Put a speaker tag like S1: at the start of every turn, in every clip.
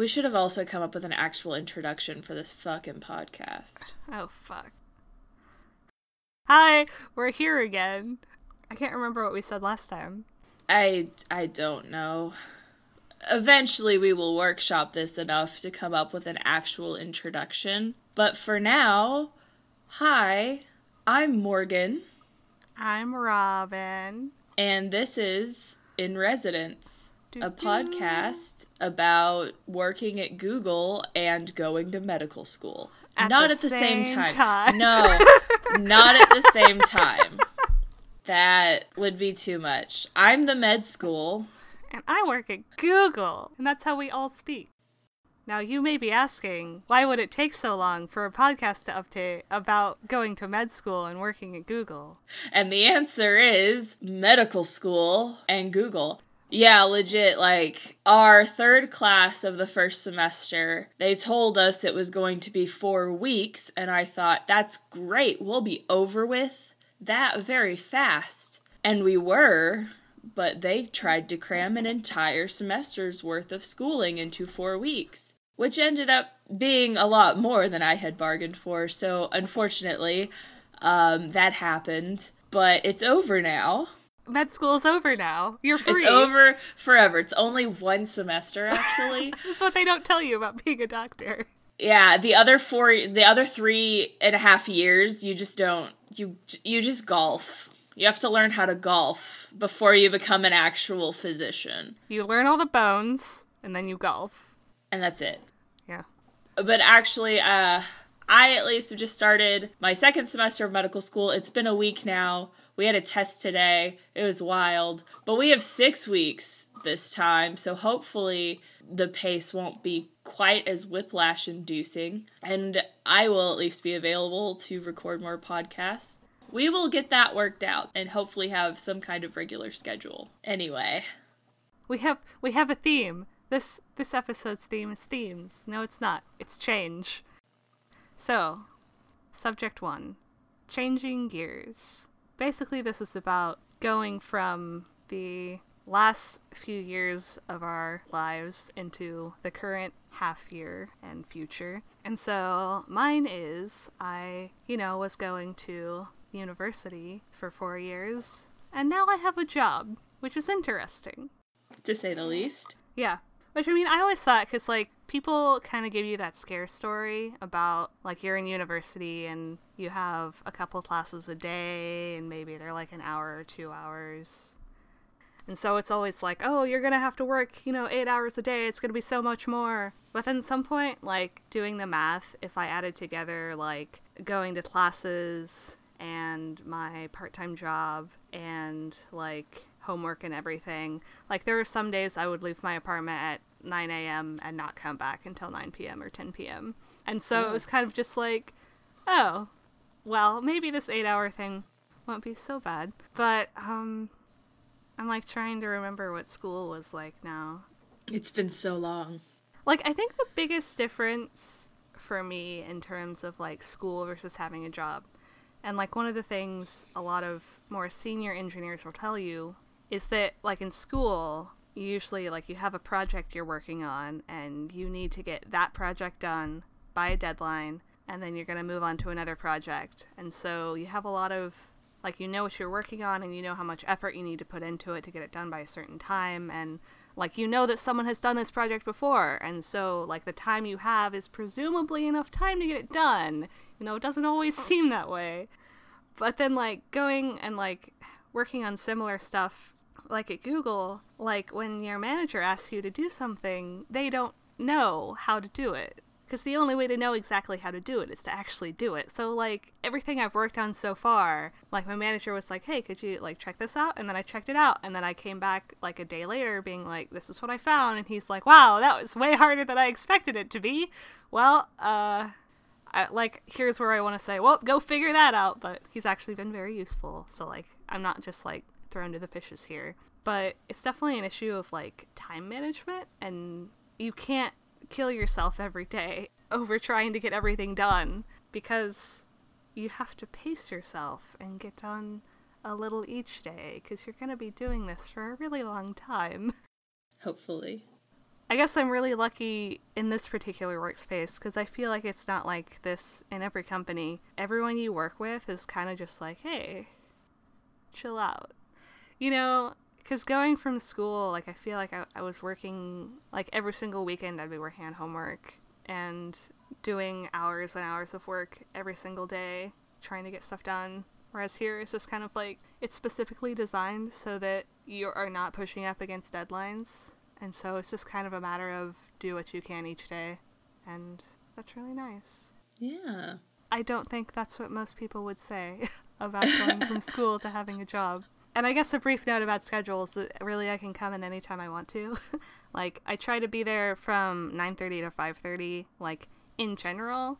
S1: We should have also come up with an actual introduction for this fucking podcast.
S2: Oh, fuck. Hi, we're here again. I can't remember what we said last time.
S1: I I don't know. Eventually we will workshop this enough to come up with an actual introduction. But for now, hi, I'm Morgan.
S2: I'm Robin.
S1: And this is In Residence, a podcast about working at Google and going to medical school.
S2: At
S1: not
S2: the
S1: at the same,
S2: same
S1: time.
S2: time.
S1: No, not at the same time. That would be too much. I'm the med school.
S2: And I work at Google, and that's how we all speak. Now, you may be asking, why would it take so long for a podcast to update about going to med school and working at Google?
S1: And the answer is medical school and Google. Yeah, legit. Like, our third class of the first semester, they told us it was going to be four weeks, and I thought, that's great. We'll be over with that very fast. And we were, but they tried to cram an entire semester's worth of schooling into four weeks, which ended up being a lot more than I had bargained for. So, unfortunately, um, that happened. But it's over now.
S2: Med school's over now. You're free.
S1: It's over forever. It's only one semester, actually.
S2: That's what they don't tell you about being a doctor.
S1: yeah, the other four, the other three and a half years, you just don't. You you just golf. You have to learn how to golf before you become an actual physician,
S2: You learn all the bones, and then you golf.
S1: and that's it.
S2: Yeah.
S1: But actually, uh, I at least have just started my second semester of medical school. It's been a week now. We had a test today. It was wild. But we have six weeks this time, so hopefully the pace won't be quite as whiplash inducing. And I will at least be available to record more podcasts. We will get that worked out and hopefully have some kind of regular schedule. Anyway,
S2: We have we have a theme. This this episode's theme is themes. No, it's not. It's change. So, subject 1. Changing gears. Basically this is about going from the last few years of our lives into the current half year and future. And so mine is I, you know, was going to university for 4 years and now I have a job, which is interesting.
S1: to say the least.
S2: Yeah. Which I mean, I always thought because like people kind of give you that scare story about like you're in university and you have a couple classes a day and maybe they're like an hour or two hours. And so it's always like, oh, you're gonna have to work, you know, eight hours a day. It's gonna be so much more. But then some point, like doing the math, if I added together like going to classes and my part-time job and like homework and everything, like there were some days I would leave my apartment at 9 a.m. and not come back until 9 p.m. or 10 p.m. And so it was kind of just like, oh, well, maybe this eight-hour thing won't be so bad. But um, I'm like trying to remember what school was like now.
S1: It's been so long.
S2: Like I think the biggest difference for me in terms of like school versus having a job, and like one of the things a lot of more senior engineers will tell you is that like in school, usually like you have a project you're working on and you need to get that project done by a deadline and then you're going to move on to another project. And so you have a lot of like you know what you're working on and you know how much effort you need to put into it to get it done by a certain time and like you know that someone has done this project before. And so like the time you have is presumably enough time to get it done. You know it doesn't always seem that way. But then like going and like working on similar stuff like at google like when your manager asks you to do something they don't know how to do it because the only way to know exactly how to do it is to actually do it. So like everything I've worked on so far, like my manager was like, "Hey, could you like check this out?" And then I checked it out, and then I came back like a day later being like, "This is what I found." And he's like, "Wow, that was way harder than I expected it to be." Well, uh I, like here's where I want to say, "Well, go figure that out." But he's actually been very useful. So like I'm not just like thrown to the fishes here. But it's definitely an issue of like time management and you can't kill yourself every day over trying to get everything done because you have to pace yourself and get done a little each day because you're going to be doing this for a really long time.
S1: Hopefully.
S2: I guess I'm really lucky in this particular workspace because I feel like it's not like this in every company. Everyone you work with is kind of just like, hey, chill out. You know, because going from school, like, I feel like I, I was working, like, every single weekend I'd be working on homework and doing hours and hours of work every single day trying to get stuff done. Whereas here it's just kind of like it's specifically designed so that you are not pushing up against deadlines. And so it's just kind of a matter of do what you can each day. And that's really nice.
S1: Yeah.
S2: I don't think that's what most people would say about going from school to having a job. And I guess a brief note about schedules, really I can come in anytime I want to. like I try to be there from 9:30 to 5:30 like in general.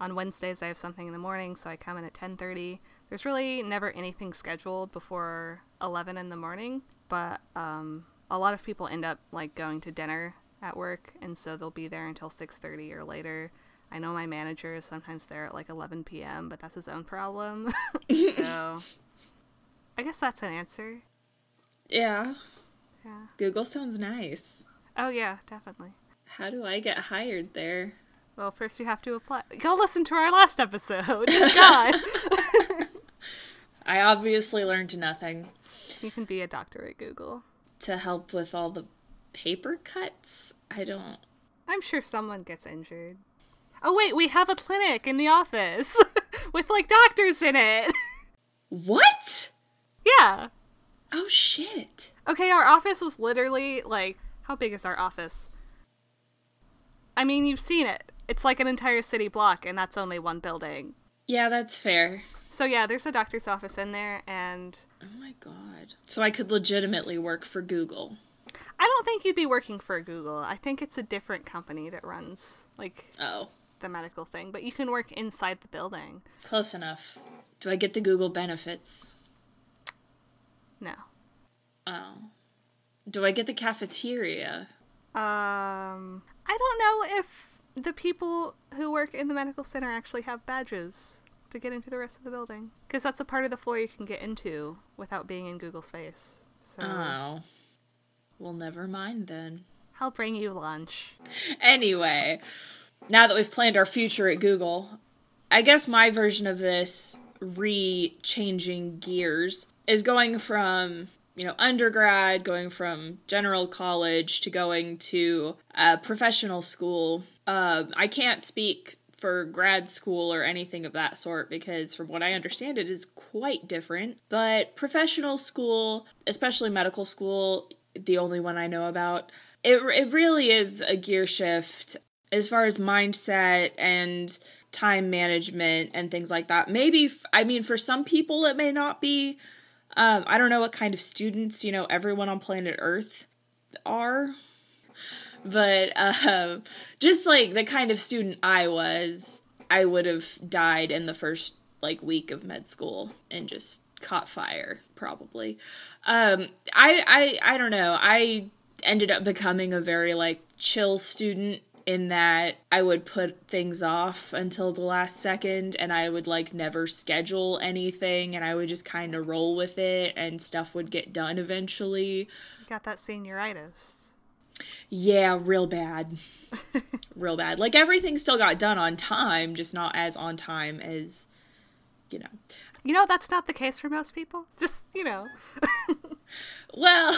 S2: On Wednesdays I have something in the morning, so I come in at 10:30 there's really never anything scheduled before 11 in the morning, but um, a lot of people end up like going to dinner at work, and so they'll be there until 6:30 or later. I know my manager is sometimes there at like 11 p.m., but that's his own problem. so I guess that's an answer.
S1: Yeah.
S2: Yeah.
S1: Google sounds nice.
S2: Oh yeah, definitely.
S1: How do I get hired there?
S2: Well, first you have to apply. Go listen to our last episode. God.
S1: I obviously learned nothing.
S2: You can be a doctor at Google.
S1: To help with all the paper cuts? I don't.
S2: I'm sure someone gets injured. Oh, wait, we have a clinic in the office with like doctors in it.
S1: What?
S2: Yeah.
S1: Oh, shit.
S2: Okay, our office is literally like. How big is our office? I mean, you've seen it. It's like an entire city block, and that's only one building.
S1: Yeah, that's fair.
S2: So yeah, there's a doctor's office in there, and
S1: oh my god, so I could legitimately work for Google.
S2: I don't think you'd be working for Google. I think it's a different company that runs like
S1: oh
S2: the medical thing, but you can work inside the building.
S1: Close enough. Do I get the Google benefits?
S2: No.
S1: Oh. Do I get the cafeteria?
S2: Um, I don't know if the people who work in the medical center actually have badges to get into the rest of the building because that's a part of the floor you can get into without being in Google Space. So,
S1: oh, well, never mind then.
S2: I'll bring you lunch.
S1: Anyway, now that we've planned our future at Google, I guess my version of this re changing gears is going from you know undergrad going from general college to going to a professional school uh, i can't speak for grad school or anything of that sort because from what I understand it is quite different. But professional school, especially medical school, the only one I know about, it it really is a gear shift as far as mindset and time management and things like that. Maybe I mean for some people it may not be um, I don't know what kind of students, you know, everyone on planet Earth are but uh, just like the kind of student I was, I would have died in the first like week of med school and just caught fire probably. Um, I I I don't know. I ended up becoming a very like chill student in that I would put things off until the last second and I would like never schedule anything and I would just kind of roll with it and stuff would get done eventually.
S2: You got that senioritis.
S1: Yeah, real bad. real bad. Like everything still got done on time, just not as on time as you know.
S2: You know, that's not the case for most people. Just, you know.
S1: well,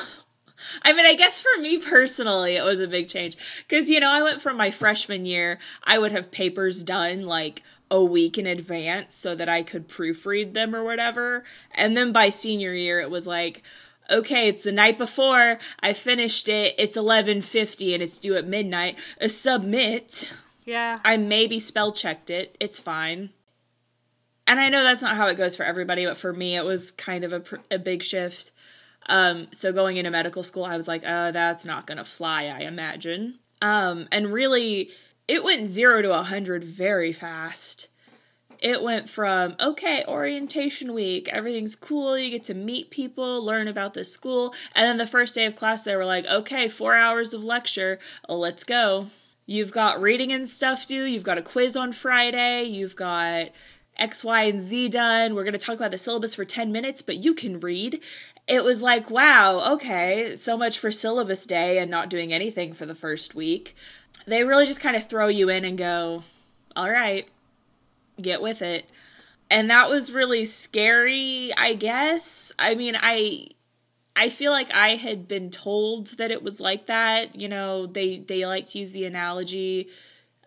S1: I mean, I guess for me personally, it was a big change. Because, you know, I went from my freshman year, I would have papers done like a week in advance so that I could proofread them or whatever. And then by senior year, it was like, okay, it's the night before. I finished it. It's 11:50 and it's due at midnight. A submit.
S2: Yeah.
S1: I maybe spell checked it. It's fine. And I know that's not how it goes for everybody, but for me it was kind of a, a big shift. Um, so going into medical school, I was like, oh, that's not gonna fly, I imagine. Um, and really, it went zero to a hundred very fast. It went from okay orientation week everything's cool you get to meet people learn about the school and then the first day of class they were like okay four hours of lecture let's go. You've got reading and stuff due you've got a quiz on friday you've got x y and z done. We're going to talk about the syllabus for 10 minutes but you can read it was like, wow, okay, so much for syllabus day and not doing anything for the first week. They really just kind of throw you in and go, all right, get with it. And that was really scary, I guess. I mean, I I feel like I had been told that it was like that. You know, they they like to use the analogy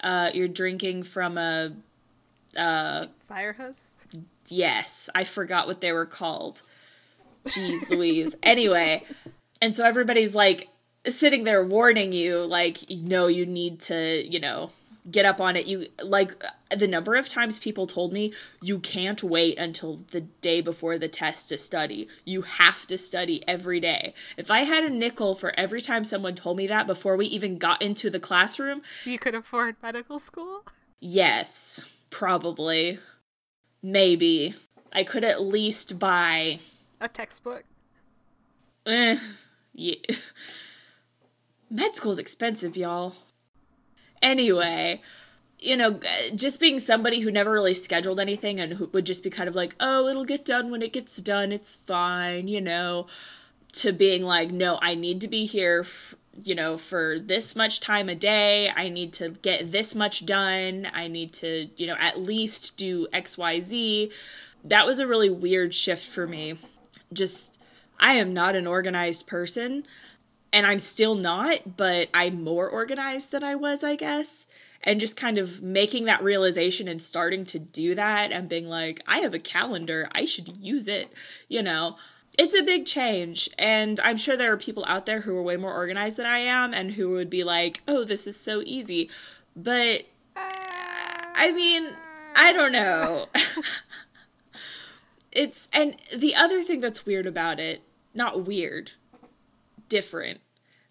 S1: uh, you're drinking from a uh,
S2: fire hose.
S1: Yes, I forgot what they were called. Jeez Louise. Anyway, and so everybody's like sitting there warning you, like, no, you need to, you know, get up on it. You like the number of times people told me you can't wait until the day before the test to study. You have to study every day. If I had a nickel for every time someone told me that before we even got into the classroom,
S2: you could afford medical school?
S1: Yes, probably. Maybe. I could at least buy
S2: a textbook.
S1: Eh, yeah. Med school's expensive, y'all. Anyway, you know, just being somebody who never really scheduled anything and who would just be kind of like, oh, it'll get done when it gets done, it's fine, you know, to being like, no, I need to be here, f- you know, for this much time a day. I need to get this much done. I need to, you know, at least do XYZ. That was a really weird shift for me. Just, I am not an organized person and I'm still not, but I'm more organized than I was, I guess. And just kind of making that realization and starting to do that and being like, I have a calendar, I should use it, you know. It's a big change, and I'm sure there are people out there who are way more organized than I am and who would be like, oh, this is so easy. But, I mean, I don't know. it's, and the other thing that's weird about it, not weird, different,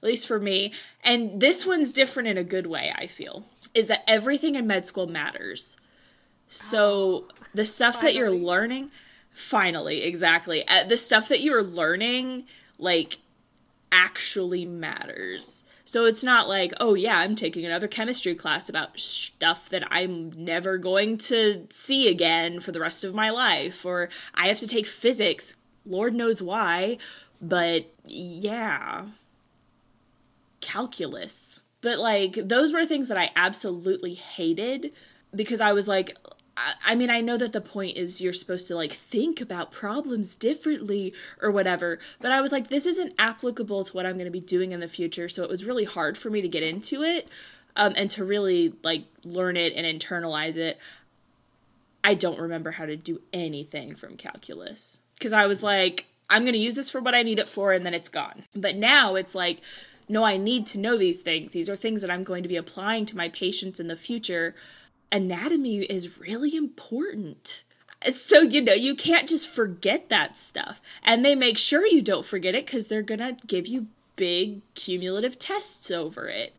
S1: at least for me, and this one's different in a good way, I feel, is that everything in med school matters. So oh, the stuff finally. that you're learning, finally, exactly, uh, the stuff that you're learning, like, actually matters. So it's not like, oh yeah, I'm taking another chemistry class about stuff that I'm never going to see again for the rest of my life, or I have to take physics, Lord knows why, but yeah, calculus. But like those were things that I absolutely hated because I was like I mean, I know that the point is you're supposed to like think about problems differently or whatever, but I was like, this isn't applicable to what I'm going to be doing in the future. So it was really hard for me to get into it um, and to really like learn it and internalize it. I don't remember how to do anything from calculus because I was like, I'm going to use this for what I need it for, and then it's gone. But now it's like, no, I need to know these things. These are things that I'm going to be applying to my patients in the future. Anatomy is really important. So, you know, you can't just forget that stuff. And they make sure you don't forget it because they're going to give you big cumulative tests over it.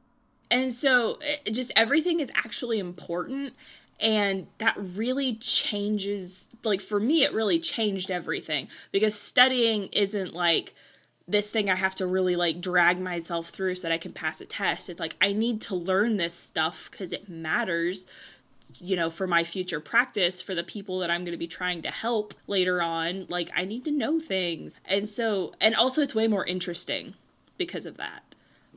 S1: And so, it, just everything is actually important and that really changes like for me it really changed everything because studying isn't like this thing I have to really like drag myself through so that I can pass a test. It's like I need to learn this stuff because it matters, you know, for my future practice, for the people that I'm going to be trying to help later on. Like I need to know things. And so, and also it's way more interesting because of that.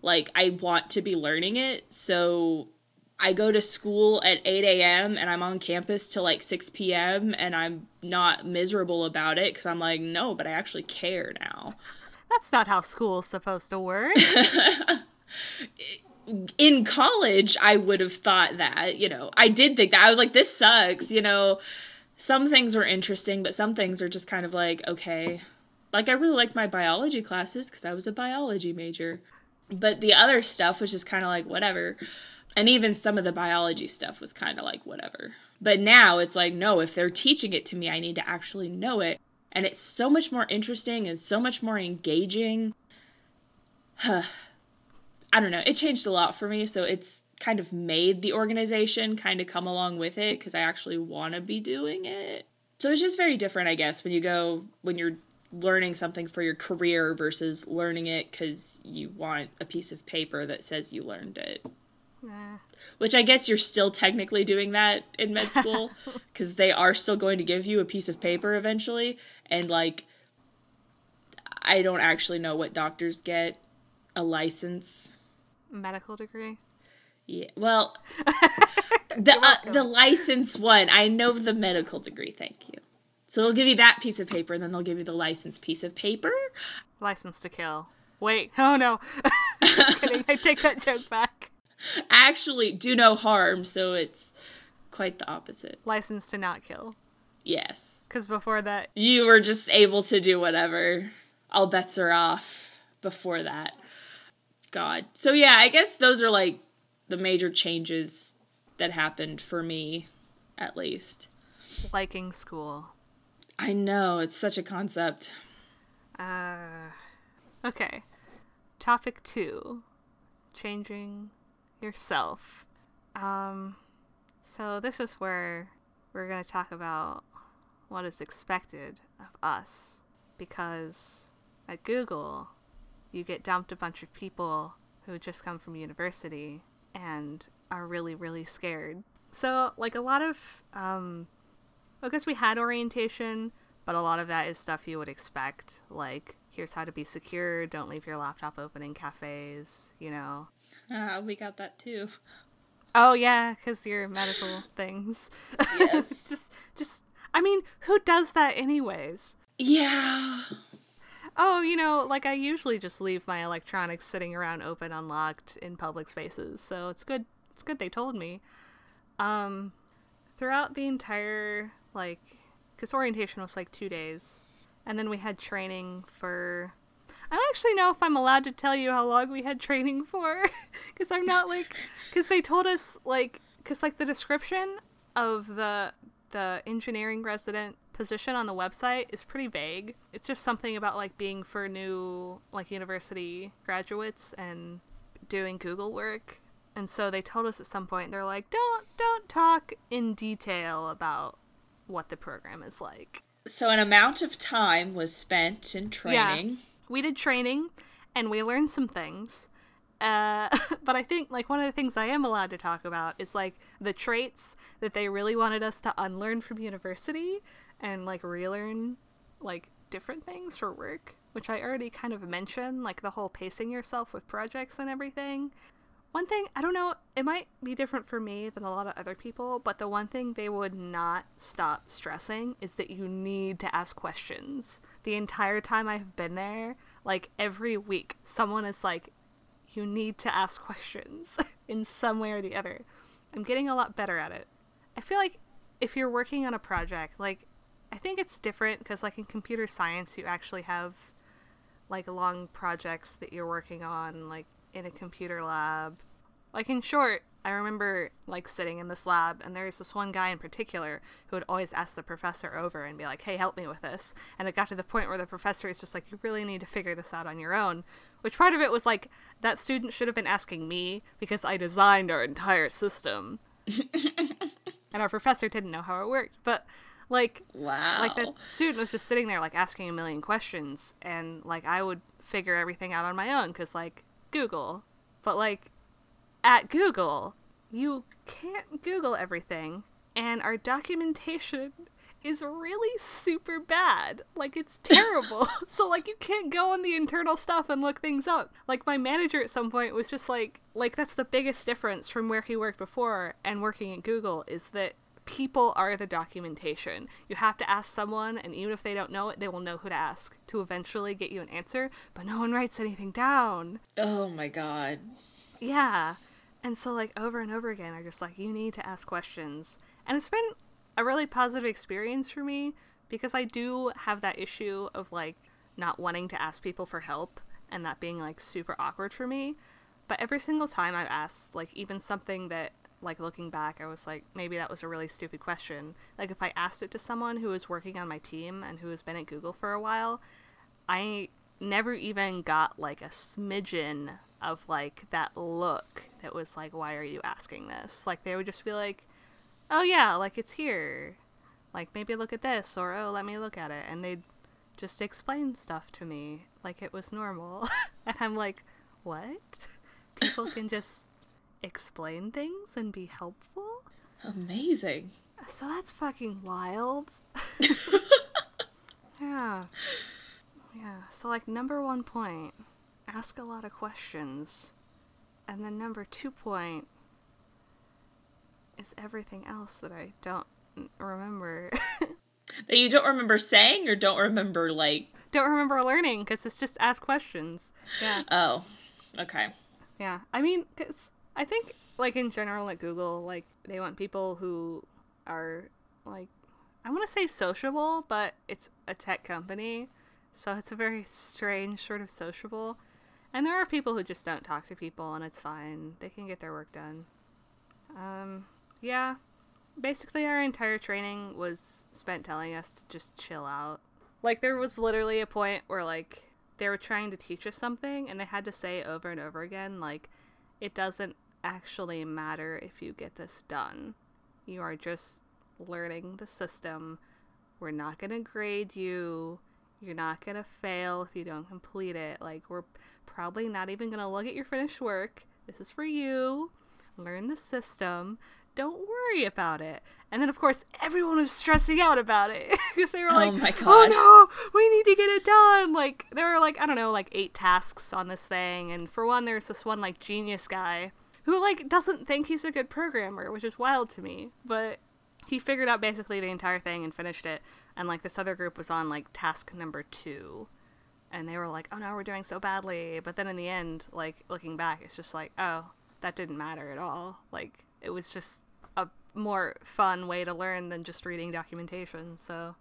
S1: Like I want to be learning it. So I go to school at 8 a.m. and I'm on campus till like 6 p.m. and I'm not miserable about it because I'm like, no, but I actually care now.
S2: That's not how school's supposed to work.
S1: In college, I would have thought that, you know, I did think that. I was like, this sucks, you know. Some things were interesting, but some things are just kind of like, okay. Like, I really liked my biology classes because I was a biology major. But the other stuff was just kind of like, whatever and even some of the biology stuff was kind of like whatever. But now it's like, no, if they're teaching it to me, I need to actually know it. And it's so much more interesting and so much more engaging. I don't know. It changed a lot for me. So it's kind of made the organization kind of come along with it because I actually want to be doing it. So it's just very different, I guess, when you go, when you're learning something for your career versus learning it because you want a piece of paper that says you learned it. Nah. Which I guess you're still technically doing that in med school because they are still going to give you a piece of paper eventually. And like, I don't actually know what doctors get a license.
S2: Medical degree.
S1: Yeah. Well, the uh, the license one. I know the medical degree. Thank you. So they'll give you that piece of paper, and then they'll give you the license piece of paper.
S2: License to kill. Wait. Oh no. Just kidding. I take that joke back.
S1: Actually, do no harm. So it's quite the opposite.
S2: License to not kill.
S1: Yes.
S2: Because before that,
S1: you were just able to do whatever. All bets are off before that. God. So yeah, I guess those are like the major changes that happened for me, at least.
S2: Liking school.
S1: I know, it's such a concept.
S2: Uh, okay. Topic two changing yourself. Um, so, this is where we're going to talk about what is expected of us because at Google, you get dumped a bunch of people who just come from university and are really, really scared. So, like a lot of, um, I guess we had orientation, but a lot of that is stuff you would expect. Like, here's how to be secure, don't leave your laptop open in cafes, you know.
S1: Uh, we got that too.
S2: Oh yeah, because your medical things.
S1: Yes.
S2: just, just. I mean, who does that anyways?
S1: Yeah.
S2: Oh, you know, like I usually just leave my electronics sitting around open unlocked in public spaces, so it's good it's good they told me. Um throughout the entire like cuz orientation was like 2 days and then we had training for I don't actually know if I'm allowed to tell you how long we had training for cuz I'm not like cuz they told us like cuz like the description of the the engineering resident position on the website is pretty vague. It's just something about like being for new like university graduates and doing Google work. And so they told us at some point they're like, "Don't don't talk in detail about what the program is like."
S1: So an amount of time was spent in training.
S2: Yeah. We did training and we learned some things. Uh, but I think like one of the things I am allowed to talk about is like the traits that they really wanted us to unlearn from university and like relearn like different things for work, which I already kind of mentioned, like the whole pacing yourself with projects and everything. One thing, I don't know, it might be different for me than a lot of other people, but the one thing they would not stop stressing is that you need to ask questions. The entire time I've been there, like every week, someone is like, you need to ask questions in some way or the other. I'm getting a lot better at it. I feel like if you're working on a project, like I think it's different because like in computer science you actually have like long projects that you're working on like in a computer lab. Like in short, I remember like sitting in this lab and there's this one guy in particular who would always ask the professor over and be like, "Hey, help me with this." And it got to the point where the professor is just like, "You really need to figure this out on your own." Which part of it was like that student should have been asking me because I designed our entire system. and our professor didn't know how it worked. But like
S1: wow.
S2: Like that student was just sitting there like asking a million questions and like I would figure everything out on my own cuz like Google. But like at Google, you can't Google everything and our documentation is really super bad. Like it's terrible. so like you can't go on the internal stuff and look things up. Like my manager at some point was just like like that's the biggest difference from where he worked before and working at Google is that people are the documentation. You have to ask someone, and even if they don't know it, they will know who to ask to eventually get you an answer, but no one writes anything down.
S1: Oh my god.
S2: Yeah. And so, like, over and over again, are just like, you need to ask questions. And it's been a really positive experience for me because I do have that issue of, like, not wanting to ask people for help and that being, like, super awkward for me. But every single time I've asked, like, even something that like looking back, I was like, maybe that was a really stupid question. Like if I asked it to someone who was working on my team and who has been at Google for a while, I never even got like a smidgen of like that look that was like, why are you asking this? Like they would just be like, oh yeah, like it's here. Like maybe look at this or oh, let me look at it. And they'd just explain stuff to me like it was normal. and I'm like, what? People can just explain things and be helpful.
S1: Amazing.
S2: So that's fucking wild. yeah. Yeah. So like number one point, ask a lot of questions, and then number two point is everything else that I don't remember.
S1: that you don't remember saying or don't remember like
S2: don't remember learning because it's just ask questions. Yeah.
S1: Oh. Okay.
S2: Yeah. I mean, cuz I think like in general at Google, like they want people who are like I want to say sociable, but it's a tech company, so it's a very strange sort of sociable. And there are people who just don't talk to people, and it's fine. They can get their work done. Um, yeah. Basically, our entire training was spent telling us to just chill out. Like, there was literally a point where, like, they were trying to teach us something, and they had to say over and over again, like, it doesn't actually matter if you get this done. You are just learning the system. We're not going to grade you. You're not going to fail if you don't complete it. Like, we're probably not even going to look at your finished work. This is for you. Learn the system. Don't worry about it. And then, of course, everyone was stressing out about it because they were oh like,
S1: oh, my
S2: oh no, we need to get it done. Like, there were like, I don't know, like eight tasks on this thing. And for one, there's this one, like, genius guy who, like, doesn't think he's a good programmer, which is wild to me. But he figured out basically the entire thing and finished it. And, like, this other group was on, like, task number two. And they were like, oh no, we're doing so badly. But then in the end, like, looking back, it's just like, oh, that didn't matter at all. Like, it was just a more fun way to learn than just reading documentation. So,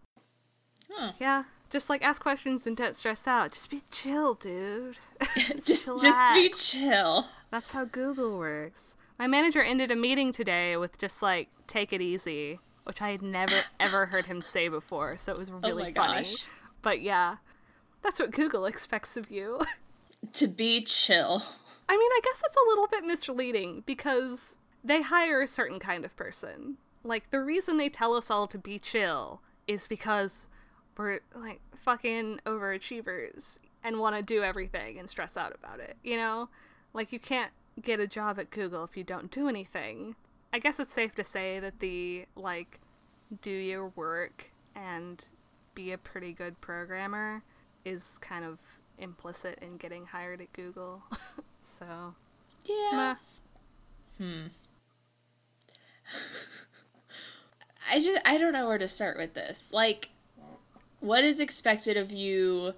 S2: huh. yeah, just like ask questions and don't stress out. Just be chill, dude.
S1: just, just be chill.
S2: That's how Google works. My manager ended a meeting today with just like, take it easy, which I had never ever heard him say before. So it was oh really oh funny. Gosh. But yeah, that's what Google expects of you.
S1: to be chill.
S2: I mean, I guess it's a little bit misleading because they hire a certain kind of person. Like, the reason they tell us all to be chill is because we're, like, fucking overachievers and want to do everything and stress out about it, you know? Like, you can't get a job at Google if you don't do anything. I guess it's safe to say that the, like, do your work and be a pretty good programmer is kind of implicit in getting hired at Google. so,
S1: yeah. Hmm. I just I don't know where to start with this. Like what is expected of you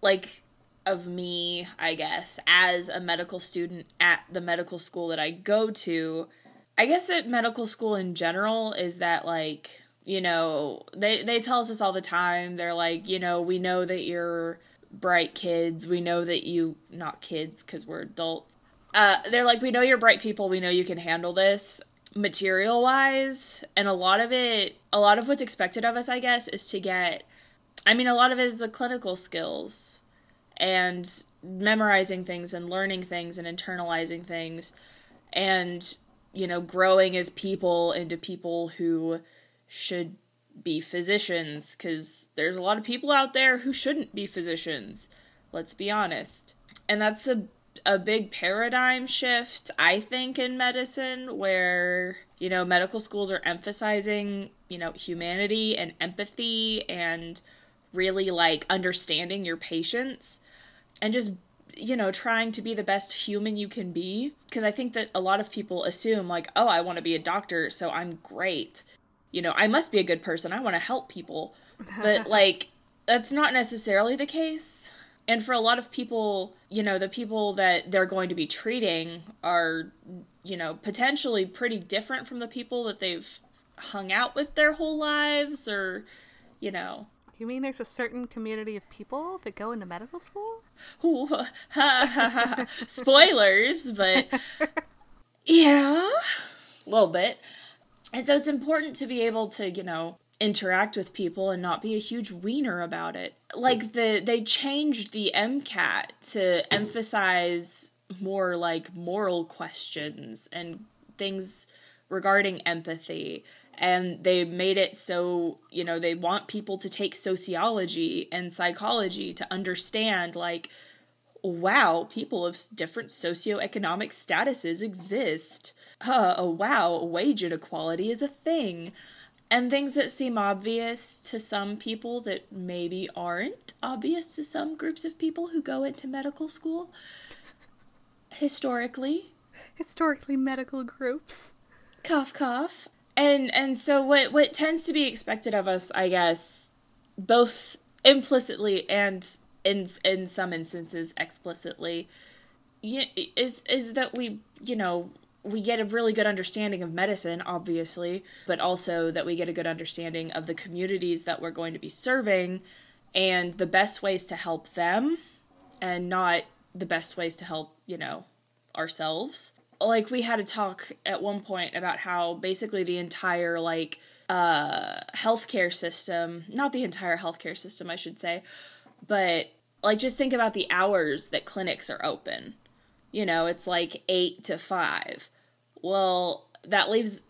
S1: like of me, I guess, as a medical student at the medical school that I go to. I guess at medical school in general is that like, you know, they they tell us this all the time. They're like, you know, we know that you're bright kids. We know that you not kids cuz we're adults. Uh, they're like, we know you're bright people. We know you can handle this material wise and a lot of it a lot of what's expected of us i guess is to get i mean a lot of it is the clinical skills and memorizing things and learning things and internalizing things and you know growing as people into people who should be physicians because there's a lot of people out there who shouldn't be physicians let's be honest. And that's a a big paradigm shift, I think, in medicine, where, you know, medical schools are emphasizing, you know, humanity and empathy and really like understanding your patients and just, you know, trying to be the best human you can be. Because I think that a lot of people assume, like, oh, I want to be a doctor, so I'm great. You know, I must be a good person. I want to help people. But, like, that's not necessarily the case and for a lot of people, you know, the people that they're going to be treating are, you know, potentially pretty different from the people that they've hung out with their whole lives or, you know.
S2: You mean there's a certain community of people that go into medical school?
S1: Ooh, ha, ha, ha. Spoilers, but yeah, a little bit. And so it's important to be able to, you know, interact with people and not be a huge wiener about it. Like the they changed the MCAT to emphasize more like moral questions and things regarding empathy. And they made it so you know they want people to take sociology and psychology to understand like wow people of different socioeconomic statuses exist. Uh, oh wow wage inequality is a thing and things that seem obvious to some people that maybe aren't obvious to some groups of people who go into medical school historically
S2: Historically, medical groups.
S1: cough cough and and so what what tends to be expected of us i guess both implicitly and in in some instances explicitly is is that we you know we get a really good understanding of medicine obviously but also that we get a good understanding of the communities that we're going to be serving and the best ways to help them and not the best ways to help you know ourselves. Like we had a talk at one point about how basically the entire like uh healthcare system not the entire healthcare system i should say but like just think about the hours that clinics are open you know it's like 8 to 5 well that leaves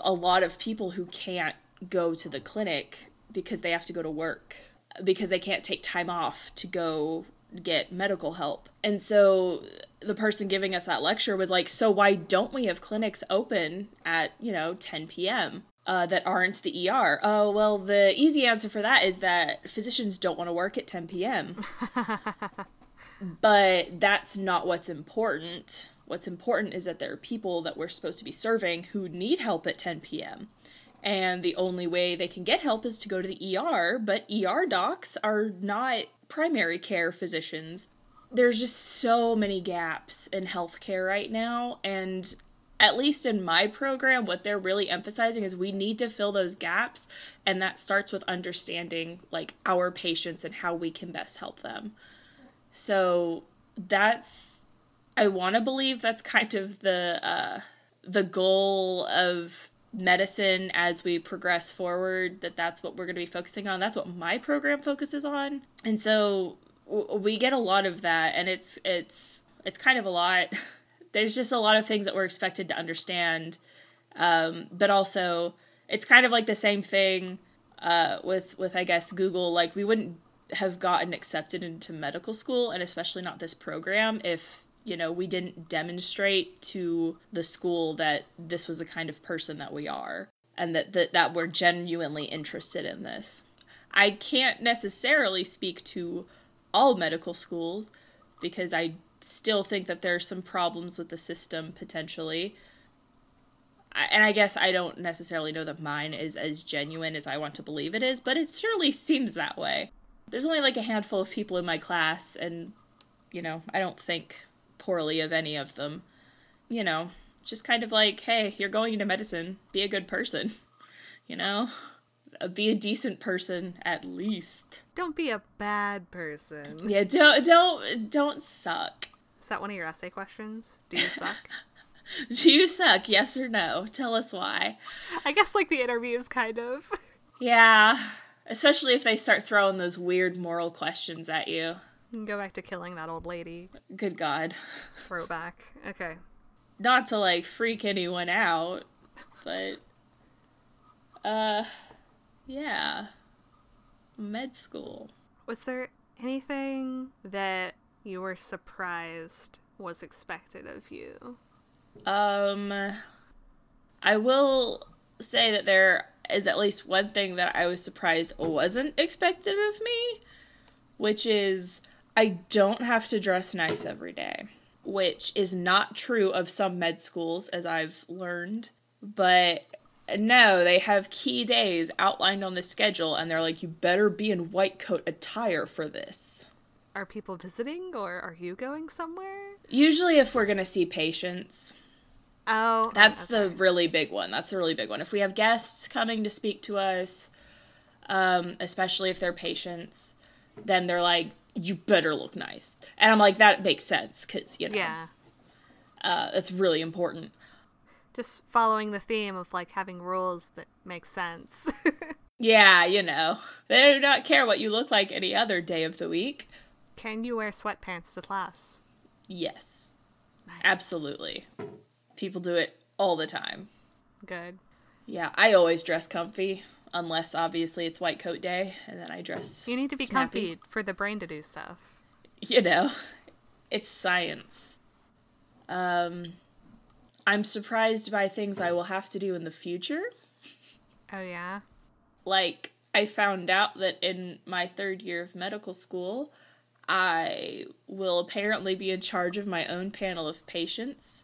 S1: a lot of people who can't go to the clinic because they have to go to work because they can't take time off to go get medical help. And so the person giving us that lecture was like, so why don't we have clinics open at, you know, 10 p.m. Uh, that aren't the ER? Oh, well, the easy answer for that is that physicians don't want to work at 10 p.m. but that's not what's important. What's important is that there are people that we're supposed to be serving who need help at 10 p.m. And the only way they can get help is to go to the ER, but ER docs are not primary care physicians. There's just so many gaps in healthcare right now, and at least in my program, what they're really emphasizing is we need to fill those gaps, and that starts with understanding like our patients and how we can best help them. So that's I want to believe that's kind of the uh, the goal of medicine as we progress forward that that's what we're going to be focusing on. That's what my program focuses on. And so w- we get a lot of that and it's it's it's kind of a lot. There's just a lot of things that we're expected to understand um, but also it's kind of like the same thing uh, with with i guess google. Like we wouldn't have gotten accepted into medical school and especially not this program if you know, we didn't demonstrate to the school that this was the kind of person that we are and that, that, that we're genuinely interested in this. I can't necessarily speak to all medical schools because I still think that there are some problems with the system potentially. And I guess I don't necessarily know that mine is as genuine as I want to believe it is, but it surely seems that way. There's only like a handful of people in my class, and, you know, I don't think poorly of any of them. You know, just kind of like, hey, you're going into medicine, be a good person. You know? Uh, be a decent person at least.
S2: Don't be a bad person.
S1: Yeah, don't don't don't suck.
S2: Is that one of your essay questions? Do you suck?
S1: Do you suck? Yes or no? Tell us why.
S2: I guess like the interviews kind of.
S1: Yeah, especially if they start throwing those weird moral questions at you.
S2: Go back to killing that old lady.
S1: Good God.
S2: Throwback. Okay.
S1: Not to like freak anyone out, but uh yeah. Med school.
S2: Was there anything that you were surprised was expected of you?
S1: Um I will say that there is at least one thing that I was surprised wasn't expected of me, which is I don't have to dress nice every day, which is not true of some med schools, as I've learned. But no, they have key days outlined on the schedule, and they're like, you better be in white coat attire for this.
S2: Are people visiting or are you going somewhere?
S1: Usually, if we're going to see patients.
S2: Oh,
S1: That's
S2: okay.
S1: the really big one. That's the really big one. If we have guests coming to speak to us, um, especially if they're patients, then they're like, you better look nice. And I'm like, that makes sense because, you know,
S2: yeah.
S1: uh, that's really important.
S2: Just following the theme of like having rules that make sense.
S1: Yeah, you know, they do not care what you look like any other day of the week.
S2: Can you wear sweatpants to class?
S1: Yes,
S2: Nice.
S1: absolutely. People do it all the time.
S2: Good.
S1: Yeah, I always dress comfy, unless obviously it's white coat day, and then I dress.
S2: You need to be
S1: snappy.
S2: comfy for the brain to do stuff.
S1: You know, it's science. Um, I'm surprised by things I will have to do in the future.
S2: Oh, yeah?
S1: Like, I found out that in my third year of medical school, I will apparently be in charge of my own panel of patients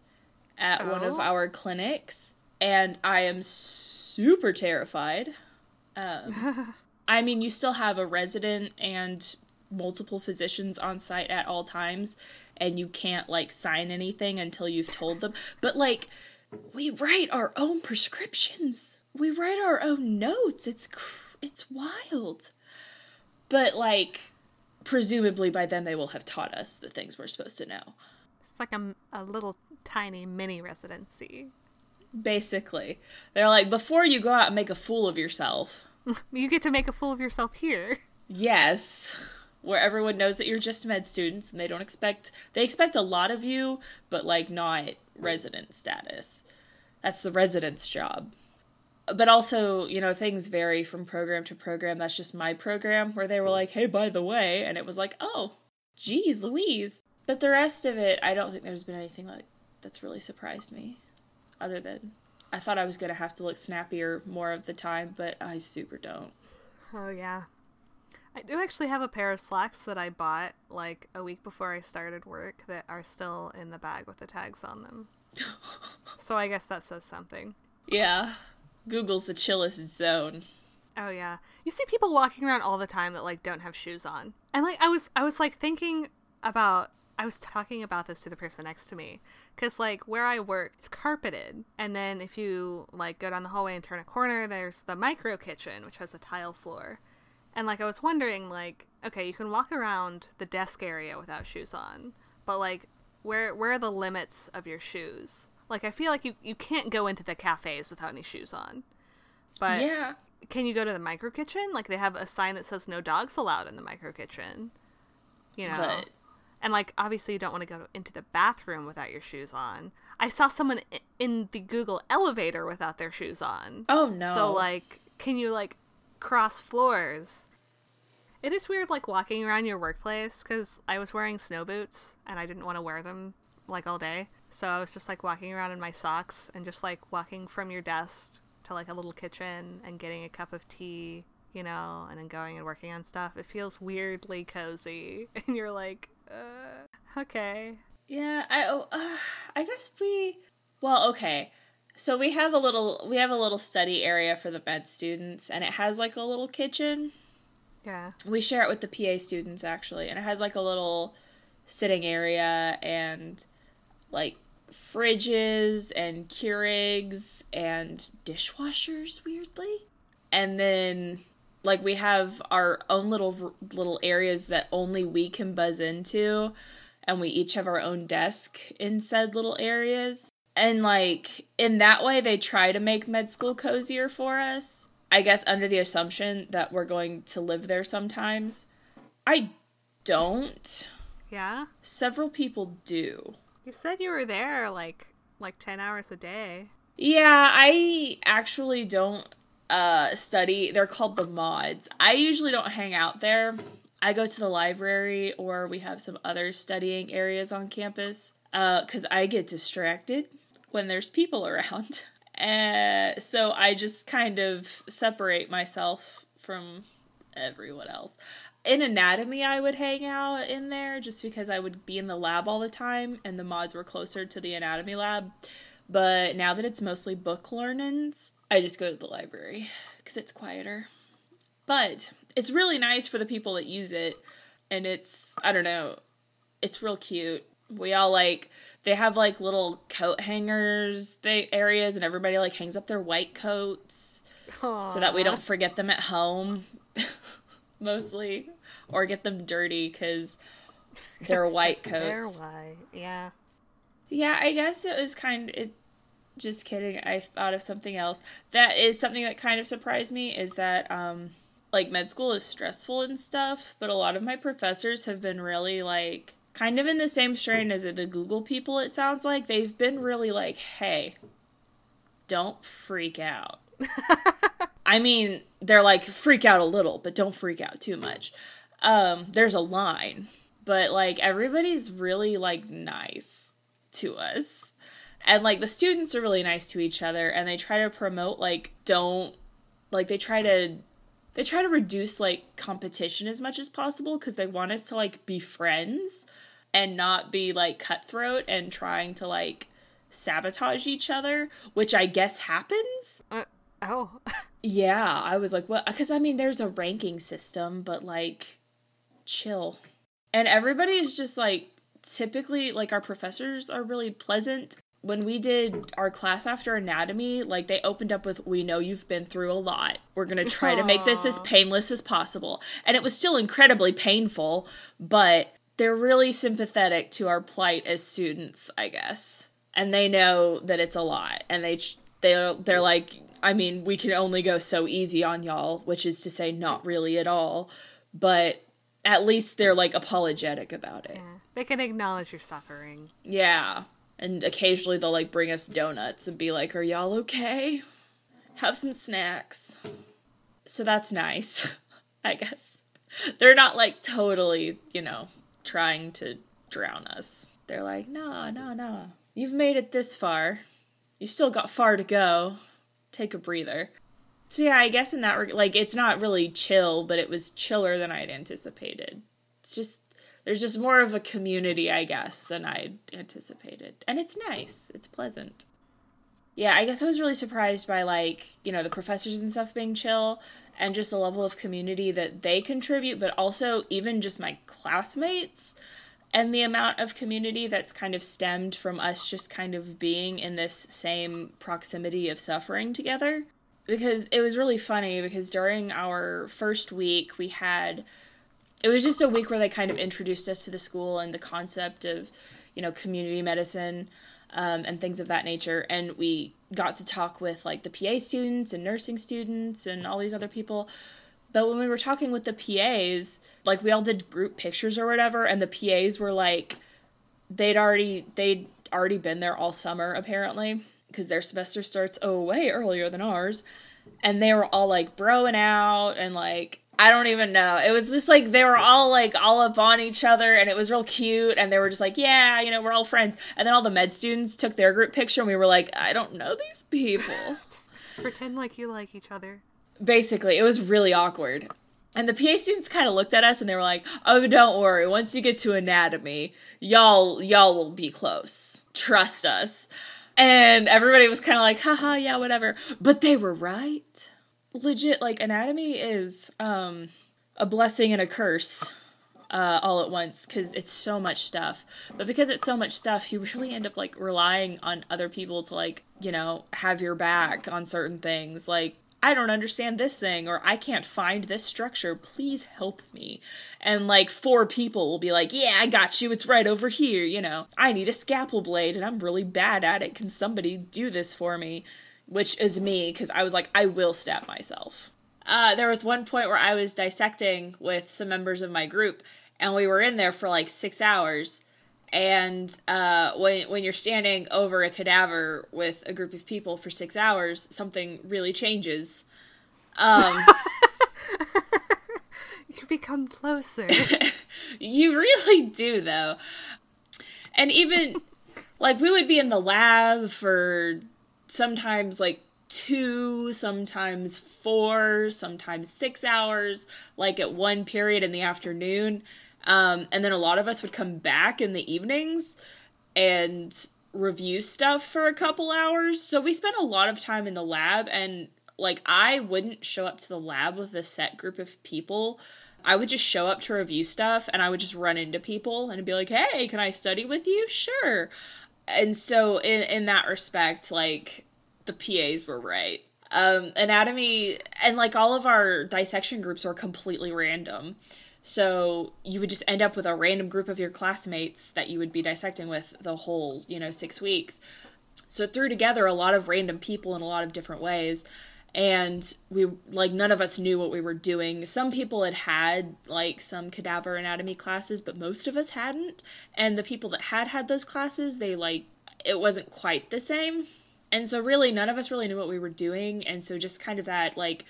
S1: at one of
S2: Oh.
S1: our clinics, and I am super terrified. Um, I mean, you still have a resident and multiple physicians on site at all times, and you can't like sign anything until you've told them. But like, we write our own prescriptions. We write our own notes. It's cr- it's wild. But like, presumably by then they will have taught us the things we're supposed to know.
S2: It's like a, a little tiny mini residency.
S1: Basically, they're like, before you go out and make a fool of yourself,
S2: You get to make a fool of yourself here.
S1: Yes, where everyone knows that you're just med students and they don't expect they expect a lot of you, but like not resident status. That's the resident's job. But also, you know, things vary from program to program. That's just my program where they were like, "Hey, by the way," and it was like, "Oh, geez, Louise." But the rest of it, I don't think there's been anything like that's really surprised me, other than I thought I was gonna have to look snappier more of the time, but I super don't.
S2: Oh, yeah. I do actually have a pair of slacks that I bought like a week before I started work that are still in the bag with the tags on them. So I guess that says something.
S1: Yeah. Google's the chillest zone.
S2: Oh yeah. You see people walking around all the time that like don't have shoes on. And like I was I was like thinking about I was talking about this to the person next to me cuz like where I work it's carpeted and then if you like go down the hallway and turn a corner there's the micro kitchen which has a tile floor. And like I was wondering like okay, you can walk around the desk area without shoes on, but like where where are the limits of your shoes? Like I feel like you you can't go into the cafes without any shoes on. But
S1: yeah.
S2: can you go to the micro kitchen? Like they have a sign that says no dogs allowed in the micro kitchen. You know.
S1: But
S2: And like obviously you don't want to go into the bathroom without your shoes on. I saw someone in the Google elevator without their shoes on.
S1: oh no.
S2: So like can you like cross floors? It is weird like walking around your workplace cuz I was wearing snow boots and I didn't want to wear them like all day. So I was just like walking around in my socks and just like walking from your desk to like a little kitchen and getting a cup of tea, you know, and then going and working on stuff. It feels weirdly cozy and you're like, uh, okay.
S1: yeah, I oh, uh, I guess we well, okay. So we have a little we have a little study area for the med students and it has like a little kitchen.
S2: Yeah.
S1: We share it with the PA students actually, and it has like a little sitting area and like fridges and Keurigs and dishwashers weirdly. And then like we have our own little little areas that only we can buzz into and we each have our own desk in said little areas. And like in that way they try to make med school cozier for us. I guess under the assumption that we're going to live there sometimes. I don't.
S2: Yeah.
S1: Several people do.
S2: You said you were there like like 10 hours a day.
S1: Yeah, I actually don't uh study. They're called the mods. I usually don't hang out there. I go to the library or we have some other studying areas on campus uh cuz I get distracted when there's people around. Uh, so I just kind of separate myself from everyone else. In anatomy, I would hang out in there just because I would be in the lab all the time and the mods were closer to the anatomy lab. But now that it's mostly book learnings, I just go to the library because it's quieter. But it's really nice for the people that use it, and it's, I don't know, it's real cute. We all like, they have like little coat hangers they areas, and everybody like hangs up their white coats so that we don't forget them at home, mostly, or get them dirty because they're white coats.
S2: They're white. Yeah.
S1: Yeah, I guess it was kind it just kidding. I thought of something else. That is something that kind of surprised me is that um like med school is stressful and stuff, but a lot of my professors have been really like kind of in the same strain as the Google people it sounds like. They've been really like, "Hey, don't freak out." I mean, they're like freak out a little, but don't freak out too much. Um there's a line, but like everybody's really like nice to us. And like the students are really nice to each other and they try to promote like don't like they try to they try to reduce like competition as much as possible because they want us to like be friends and not be like cutthroat and trying to like sabotage each other, which I guess happens.
S2: Uh, oh.
S1: yeah, I was like, what? Because I mean, there's a ranking system, but like, chill. And everybody is just like, typically, like, our professors are really pleasant. When we did our class after anatomy, like, they opened up with, We know you've been through a lot. We're going to try to make this as painless as possible. And it was still incredibly painful, but they're really sympathetic to our plight as students, I guess. And they know that it's a lot. And they, they, they're like, I mean, we can only go so easy on y'all, which is to say, not really at all. But at least they're like apologetic about it.
S2: Yeah. They can acknowledge your suffering.
S1: Yeah. And occasionally they'll like bring us donuts and be like, Are y'all okay? Have some snacks. So that's nice, I guess. They're not like totally, you know, trying to drown us. They're like, No, no, no. You've made it this far. You still got far to go. Take a breather. So yeah, I guess in that reg- like it's not really chill, but it was chiller than I'd anticipated. It's just there's just more of a community, I guess, than I'd anticipated. And it's nice. It's pleasant. Yeah, I guess I was really surprised by like, you know, the professors and stuff being chill and just the level of community that they contribute, but also even just my classmates and the amount of community that's kind of stemmed from us just kind of being in this same proximity of suffering together because it was really funny because during our first week we had it was just a week where they kind of introduced us to the school and the concept of you know community medicine um, and things of that nature. And we got to talk with like the pa students and nursing students and all these other people. But when we were talking with the pas like we all did group pictures or whatever and the pas were like they'd already they'd already been there all summer apparently because their semester starts oh way earlier than ours. And they were all like broing out and like I don't even know. It was just like they were all like all up on each other and it was real cute and they were just like, yeah, you know, we're all friends. And then all the med students took their group picture and we were like, I don't know these people.
S2: Pretend like you like each other.
S1: Basically, it was really awkward. And the PA students kind of looked at us and they were like, "Oh, don't worry. Once you get to anatomy, y'all y'all will be close. Trust us." And everybody was kind of like, haha, yeah, whatever. But they were right. Legit, like, anatomy is um, a blessing and a curse uh, all at once because it's so much stuff. But because it's so much stuff, you really end up, like, relying on other people to, like, you know, have your back on certain things. Like, I don't understand this thing or I can't find this structure. Please help me. And like four people will be like, Yeah, I got you. It's right over here. You know, I need a scalpel blade and I'm really bad at it. Can somebody do this for me? Which is me because I was like, I will stab myself. Uh, there was one point where I was dissecting with some members of my group and we were in there for like six hours and uh, when when you're standing over a cadaver with a group of people for six hours, something really changes. Um,
S2: you become closer.
S1: you really do, though. And even like we would be in the lab for sometimes like two, sometimes four, sometimes six hours, like at one period in the afternoon. Um, and then a lot of us would come back in the evenings and review stuff for a couple hours. So we spent a lot of time in the lab and like I wouldn't show up to the lab with a set group of people. I would just show up to review stuff and I would just run into people and be like, "Hey, can I study with you?" Sure. And so in in that respect, like the PAs were right. Um, anatomy and like all of our dissection groups were completely random. So you would just end up with a random group of your classmates that you would be dissecting with the whole, you know, six weeks. So it threw together a lot of random people in a lot of different ways. And we, like, none of us knew what we were doing. Some people had had, like, some cadaver anatomy classes, but most of us hadn't. And the people that had had those classes, they, like, it wasn't quite the same. And so, really, none of us really knew what we were doing. And so, just kind of that, like,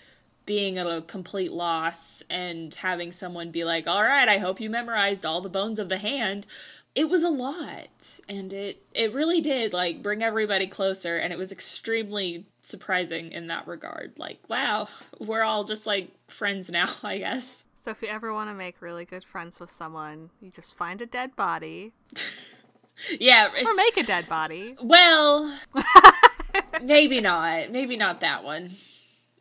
S1: being at a complete loss and having someone be like, all right, I hope you memorized all the bones of the hand, it was a lot and it it really did like bring everybody closer and it was extremely surprising in that regard like wow we're all just like friends now i guess
S2: So if you ever want to make really good friends with someone, you just find a dead body
S1: yeah
S2: or make a dead body.
S1: well maybe not maybe not that one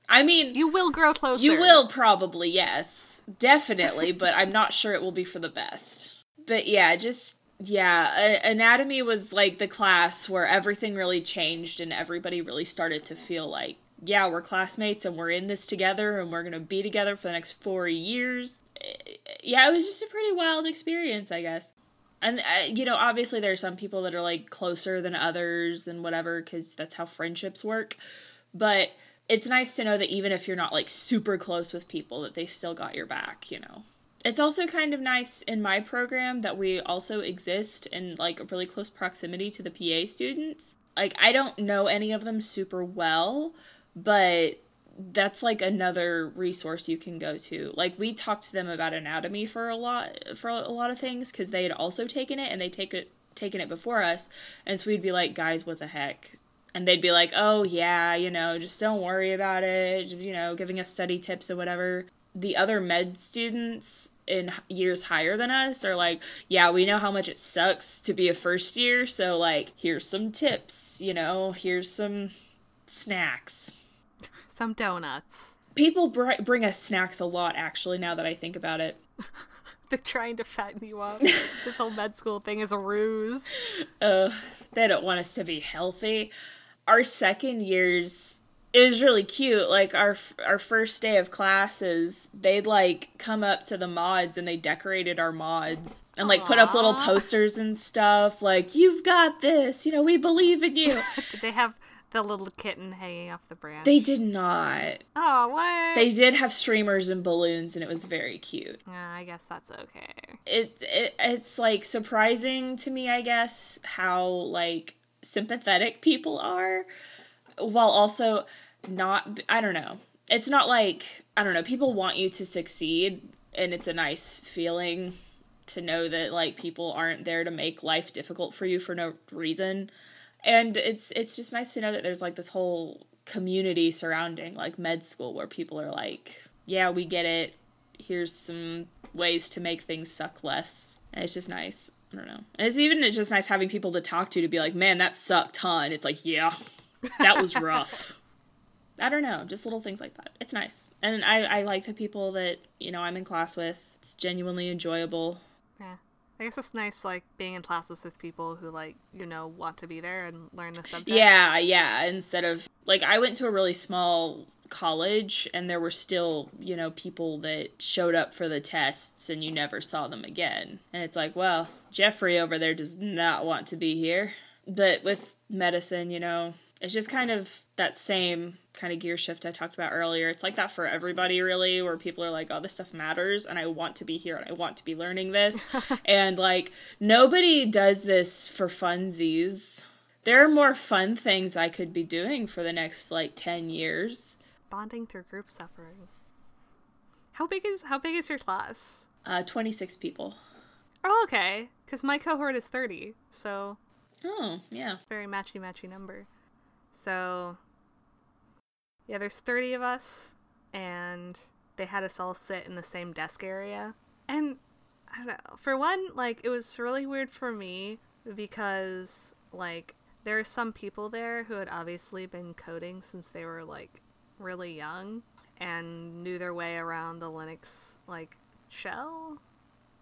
S1: i mean
S2: You will grow closer.
S1: You will probably, yes. Definitely, but I'm not sure it will be for the best. But yeah, just yeah, anatomy was like the class where everything really changed and everybody really started to feel like, yeah, we're classmates and we're in this together and we're going to be together for the next 4 years. Eh, Yeah, it was just a pretty wild experience, I guess. And uh, you know, obviously there are some people that are like closer than others and whatever cuz that's how friendships work. But it's nice to know that even if you're not like super close with people that they still got your back you know it's also kind of nice in my program that we also exist in like a really close proximity to the pa students. Like i don't know any of them super well but that's like another resource you can go to. Like we talked to them about anatomy for a lot for a lot of things because they had also taken it and they take it taken it before us. And so we'd be like guys what the heck? And they'd be like, "Oh yeah, you know, just don't worry about it," you know, giving us study tips or whatever. The other med students in years higher than us are like, "Yeah, we know how much it sucks to be a first year, so like, here's some tips, you know, here's some snacks."
S2: Some donuts.
S1: People br- bring us snacks a lot actually now that I think about it.
S2: They're trying to fatten you up. this whole med school thing is a ruse.
S1: uh, they don't want us to be healthy. Our second years, it was really cute. Like our our first day of classes, they'd like come up to the mods and they decorated our mods and like put up little posters and stuff. Like you've got this, you know, we believe in you.
S2: Did they have the little kitten hanging off the branch?
S1: they did not.
S2: Oh, what?
S1: They did have streamers and balloons, and it was very cute.
S2: Yeah, I guess that's okay.
S1: it, it it's like surprising to me i guess how like sympathetic people are while also not i don't know. It's not like i don't know people want you to succeed and it's a nice feeling to know that like people aren't there to make life difficult for you for no reason. And it's it's just nice to know that there's like this whole community surrounding like med school where people are like yeah we get it. Here's some ways to make things suck less. And it's just nice. I don't know. And it's even it's just nice having people to talk to to be like man that sucked huh? It's like yeah that was rough i don't know just little things like that it's nice and i i like the people that you know i'm in class with it's genuinely enjoyable
S2: Yeah. I guess it's nice, like, being in classes with people who, like, you know, want to be there and learn the subject.
S1: Yeah, yeah. Instead of like I went to a really small college and there were still, you know, people that showed up for the tests and you never saw them again. And it's like, well, Jeffrey over there does not want to be here. But with medicine, you know, it's just kind of that same kind of gear shift I talked about earlier. It's like that for everybody, really, where people are like, oh, this stuff matters and I want to be here and I want to be learning this. and like, nobody does this for funsies. There are more fun things I could be doing for the next like 10 years.
S2: Bonding through group suffering. How big is how big is your class?
S1: Uh, 26 people.
S2: Oh, okay. Because my cohort is 30, so
S1: Oh, yeah.
S2: very matchy matchy number. So, yeah, there's 30 of us, and they had us all sit in the same desk area. And I don't know. For one, like, it was really weird for me because, like, there are some people there who had obviously been coding since they were, like, really young and knew their way around the Linux, like, shell.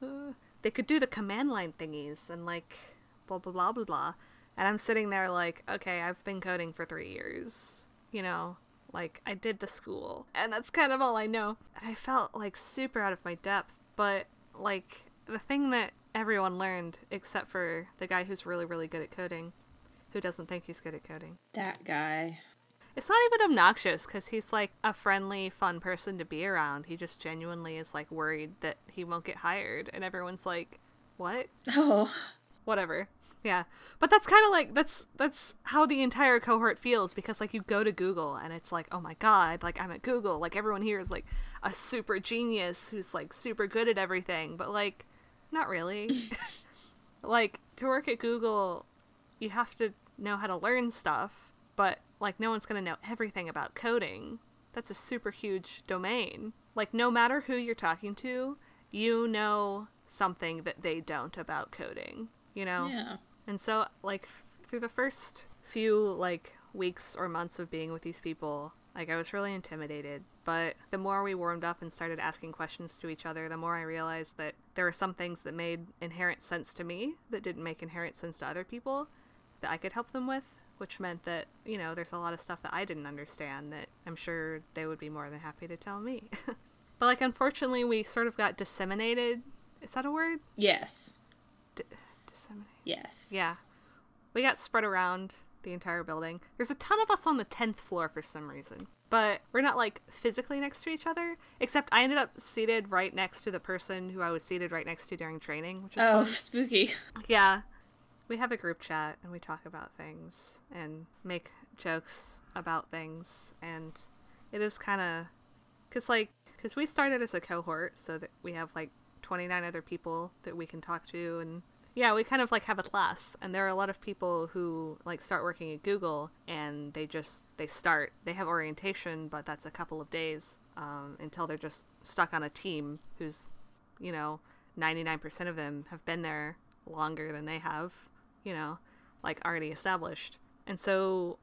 S2: Uh, they could do the command line thingies and, like, blah, blah, blah, blah, blah. And I'm sitting there like, okay, I've been coding for three years. You know, like I did the school. And that's kind of all I know. And I felt like super out of my depth. But like the thing that everyone learned, except for the guy who's really, really good at coding, who doesn't think he's good at coding.
S1: That guy.
S2: It's not even obnoxious because he's like a friendly, fun person to be around. He just genuinely is like worried that he won't get hired. And everyone's like, what?
S1: Oh,
S2: whatever yeah but that's kind of like that's that's how the entire cohort feels because like you go to google and it's like oh my god like i'm at google like everyone here is like a super genius who's like super good at everything but like not really like to work at Google, you have to know how to learn stuff, but like no one's going to know everything about coding. That's a super huge domain. Like no matter who you're talking to, you know something that they don't about coding, you know?
S1: Yeah.
S2: And so like through the first few like weeks or months of being with these people, like I was really intimidated, but the more we warmed up and started asking questions to each other, the more I realized that there were some things that made inherent sense to me that didn't make inherent sense to other people that I could help them with, which meant that, you know, there's a lot of stuff that I didn't understand that I'm sure they would be more than happy to tell me. but like unfortunately, we sort of got disseminated. Is that a word?
S1: Yes.
S2: Disseminate.
S1: Yes.
S2: Yeah. We got spread around the entire building. There's a ton of us on the 10th floor for some reason. But we're not like physically next to each other, except I ended up seated right next to the person who I was seated right next to during training, which is
S1: Oh,
S2: fun.
S1: spooky.
S2: Yeah. We have a group chat and we talk about things and make jokes about things and it is kind of cuz like cuz we started as a cohort so that we have like 29 other people that we can talk to and yeah, we kind of like have a class and there are a lot of people who like start working at Google and they just they start they have orientation but that's a couple of days um, until they're just stuck on a team who's you know 99% of them have been there longer than they have you know like already established. And so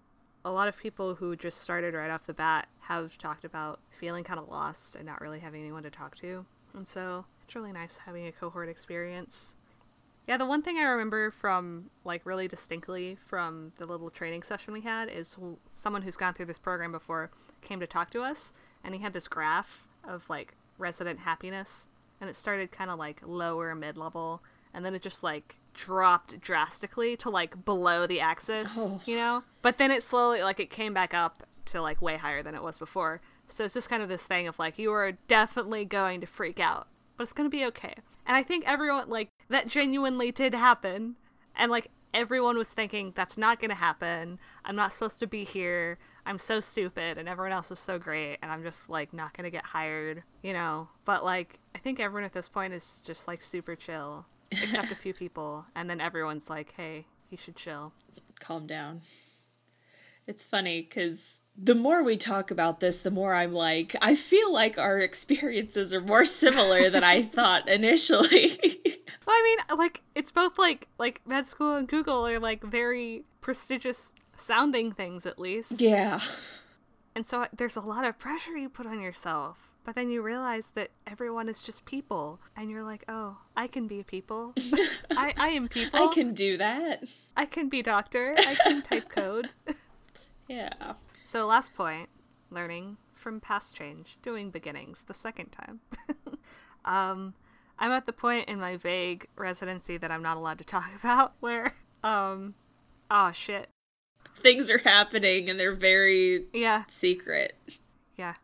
S2: a lot of people who just started right off the bat have talked about feeling kind of lost and not really having anyone to talk to. And so it's really nice having a cohort experience yeah, the one thing I remember from like really distinctly from the little training session we had is someone who's gone through this program before came to talk to us and he had this graph of like resident happiness and it started kind of like lower mid-level and then it just like dropped drastically to like below the axis,
S1: Oh.
S2: you know? But then it slowly like it came back up to like way higher than it was before. So it's just kind of this thing of like you are definitely going to freak out, but it's going to be okay. And I think everyone like that genuinely did happen and like everyone was thinking that's not going to happen. I'm not supposed to be here. I'm so stupid and everyone else is so great and I'm just like not going to get hired, you know. But like I think everyone at this point is just like super chill except a few people and then everyone's like, "Hey, you should chill."
S1: Calm down. It's funny because the more we talk about this, the more I'm like, I feel like our experiences are more similar than I thought initially.
S2: Well, I mean, like it's both like like med school and Google are like very prestigious sounding things at least.
S1: yeah.
S2: And so there's a lot of pressure you put on yourself. But then you realize that everyone is just people and you're like, "Oh, I can be a people. I I am people.
S1: I can do that.
S2: I can be doctor. I can type code."
S1: Yeah.
S2: So last point, learning from past change, doing beginnings the second time. um, I'm at the point in my vague residency that I'm not allowed to talk about where, um, oh shit,
S1: Things are happening and they're very
S2: yeah,
S1: secret.
S2: yeah.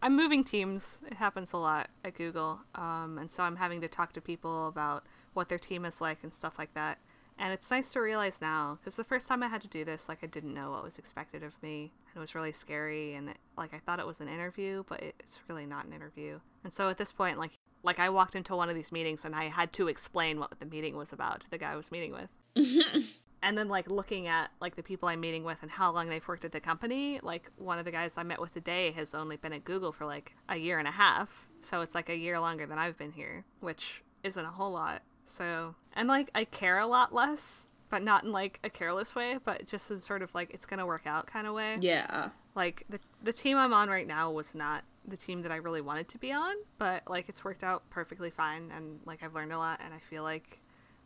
S2: I'm moving teams. It happens a lot at Google, um, and so I'm having to talk to people about what their team is like and stuff like that. And it's nice to realize now because the first time I had to do this, like I didn't know what was expected of me, and it was really scary. And it, like I thought it was an interview, but it, it's really not an interview. And so at this point, like like I walked into one of these meetings and I had to explain what the meeting was about to the guy I was meeting with and then like looking at like the people I'm meeting with and how long they've worked at the company, like one of the guys I met with today has only been at Google for like a year and a half. So it's like a year longer than I've been here, which isn't a whole lot. So, and like I care a lot less, but not in like a careless way, but just in sort of like it's going to work out kind of way.
S1: Yeah.
S2: Like the the team I'm on right now was not the team that I really wanted to be on, but like it's worked out perfectly fine and like I've learned a lot and I feel like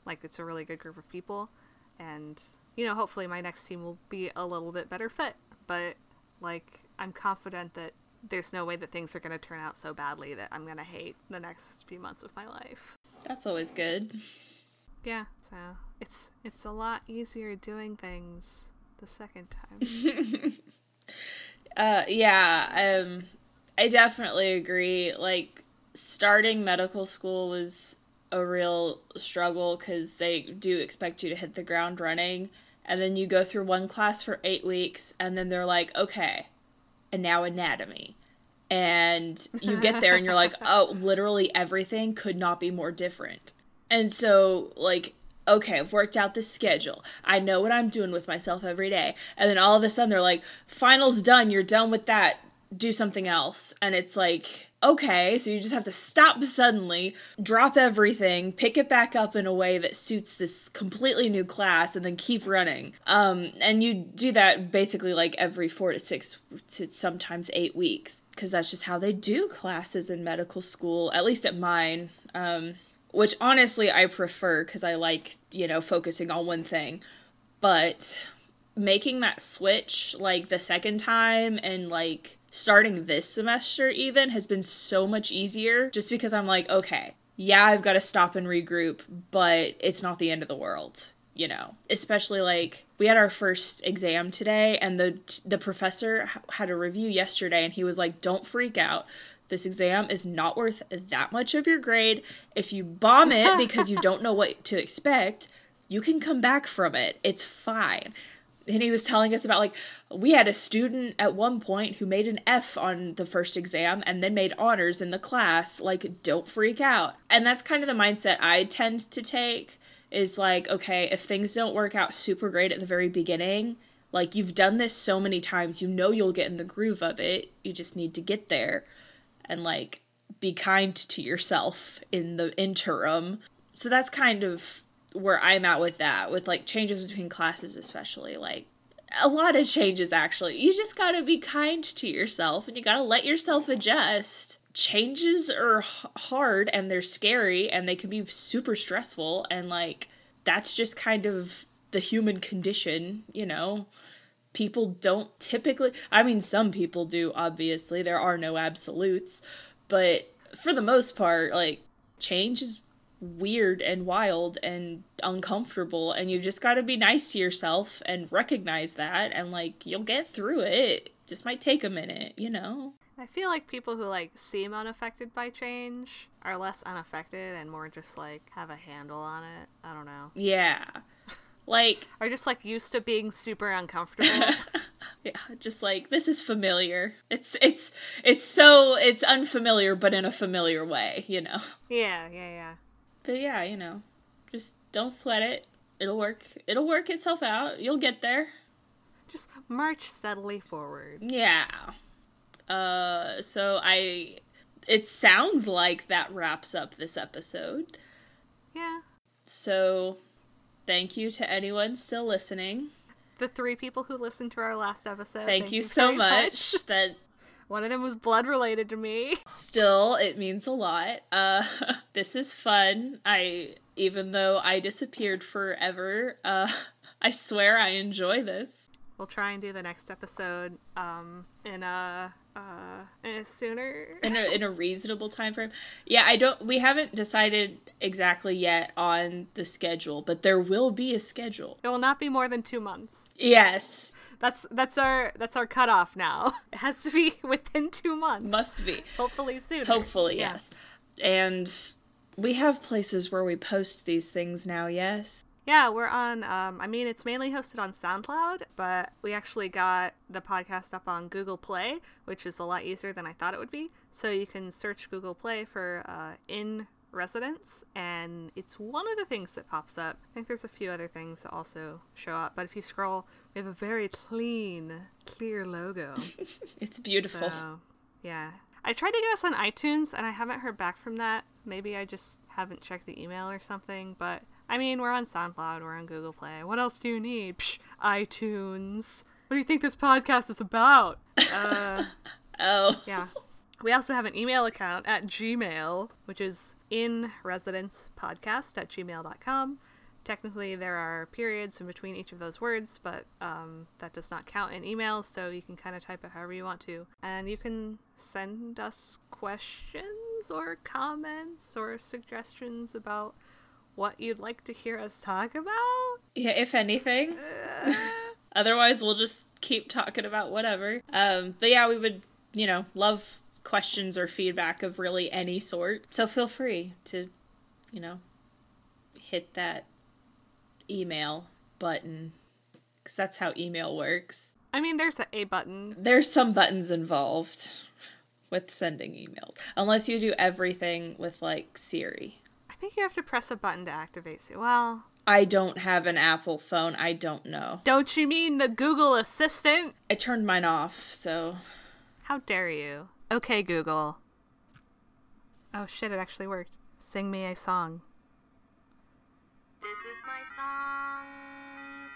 S2: like it's a really good group of people and you know hopefully my next team will be a little bit better fit but like i'm confident that there's no way that things are going to turn out so badly that i'm going to hate the next few months of my life
S1: That's always good.
S2: yeah so it's it's a lot easier doing things the second time
S1: Uh yeah, um I definitely agree. Like starting medical school was a real struggle cuz they do expect you to hit the ground running and then you go through one class for 8 weeks and then they're like, "Okay, and now anatomy." And you get there and you're like, "Oh, literally everything could not be more different." And so like okay, I've worked out the schedule. I know what I'm doing with myself every day. And then all of a sudden they're like, finals done, you're done with that. Do something else. And it's like, okay, so you just have to stop suddenly, drop everything, pick it back up in a way that suits this completely new class, and then keep running. Um, and you do that basically like every four to six to sometimes eight weeks, because that's just how they do classes in medical school, at least at mine. Um, which honestly I prefer because I like, you know, focusing on one thing. But making that switch like the second time and like starting this semester even has been so much easier just because I'm like, okay, yeah, I've got to stop and regroup, but it's not the end of the world, you know. Especially like we had our first exam today and the the professor had a review yesterday and he was like, "Don't freak out. This exam is not worth that much of your grade. If you bomb it because you don't know what to expect, you can come back from it. It's fine." And he was telling us about like we had a student at one point who made an F on the first exam and then made honors in the class. Like, don't freak out. And that's kind of the mindset I tend to take is like, okay, if things don't work out super great at the very beginning, like you've done this so many times, you know you'll get in the groove of it. You just need to get there and like be kind to yourself in the interim. So that's kind of where I'm at with that, with like changes between classes, especially. Like, a lot of changes, actually. You just gotta be kind to yourself and you gotta let yourself adjust. Changes are hard and they're scary and they can be super stressful, and like, that's just kind of the human condition, you know? People don't typically, I mean, some people do, obviously. There are no absolutes, but for the most part, like, change is weird and wild and uncomfortable and you just got to be nice to yourself and recognize that and like you'll get through it. it. Just might take a minute you know?
S2: I feel like people who like seem unaffected by change are less unaffected and more just like have a handle on it. I don't know.
S1: Yeah. Like
S2: are just like used to being super uncomfortable.
S1: Yeah just like this is familiar. It's it's it's so it's unfamiliar but in a familiar way you know?
S2: Yeah yeah yeah
S1: but yeah, you know, just don't sweat it. It'll work. It'll work itself out. You'll get there.
S2: Just march steadily forward.
S1: Yeah. Uh so I it sounds like that wraps up this episode.
S2: Yeah.
S1: So thank you to anyone still listening.
S2: The three people who listened to our last episode.
S1: Thank, thank you, you, so much. much. That
S2: one of them was blood related to me.
S1: Still, it means a lot. Uh, this is fun. I, even though I disappeared forever, uh, I swear I enjoy this.
S2: We'll try and do the next episode um, in a uh, in a sooner
S1: in a, in a reasonable time frame. Yeah, I don't. We haven't decided exactly yet on the schedule, but there will be a schedule.
S2: It will not be more than two months.
S1: Yes,
S2: that's that's our that's our cutoff now. It has to be within two months.
S1: Must be.
S2: Hopefully soon.
S1: Hopefully, yeah. yes. And we have places where we post these things now, yes?
S2: Yeah, we're on. Um, I mean, it's mainly hosted on SoundCloud, but we actually got the podcast up on Google Play, which is a lot easier than I thought it would be. So you can search Google Play for uh, In residence, and it's one of the things that pops up. I think there's a few other things that also show up, but if you scroll, we have a very clean, clear logo.
S1: it's beautiful.
S2: So, yeah. I tried to get us on iTunes, and I haven't heard back from that. Maybe I just haven't checked the email or something, but I mean, we're on SoundCloud, we're on Google Play. What else do you need? Psh, iTunes. What do you think this podcast is about? Uh,
S1: oh.
S2: Yeah. We also have an email account at Gmail, which is in residence podcast at gmail.com. Technically, there are periods in between each of those words, but um, that does not count in emails, so you can kind of type it however you want to. And you can send us questions or comments or suggestions about what you'd like to hear us talk about.
S1: Yeah, if anything. Otherwise, we'll just keep talking about whatever. Um, but yeah, we would, you know, love questions or feedback of really any sort. So feel free to, you know, hit that email button because that's how email works.
S2: I mean, there's a A button.
S1: There's some buttons involved with sending emails, unless you do everything with like Siri.
S2: I think you have to press a button to activate Siri. Well,
S1: I don't have an Apple phone. I don't know.
S2: Don't you mean the Google Assistant?
S1: I turned mine off, so.
S2: How dare you? Okay, Google. Oh shit, it actually worked. Sing me a song.
S3: This is my song.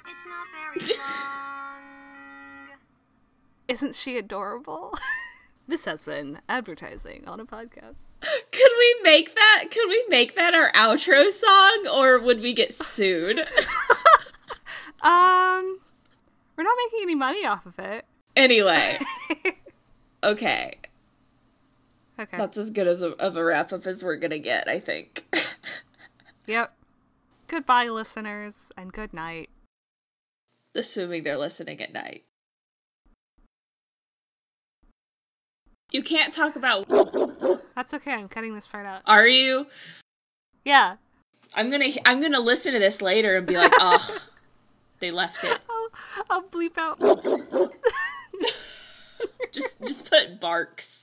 S3: It's not very long.
S2: Isn't she adorable? this has been advertising on a podcast.
S1: Could we make that? Could we make that our outro song, or would we get sued?
S2: Um, we're not making any money off of it.
S1: anyway, okay,
S2: Okay.
S1: that's as good as a, of a wrap up as we're gonna get, I think.
S2: Yep. Goodbye, listeners, and good night.
S1: Assuming they're listening at night. You can't talk about.
S2: That's okay. I'm cutting this part out.
S1: Are you?
S2: Yeah.
S1: I'm gonna. I'm gonna listen to this later and be like, oh, they left it.
S2: I'll, I'll bleep out.
S1: Just, just put barks.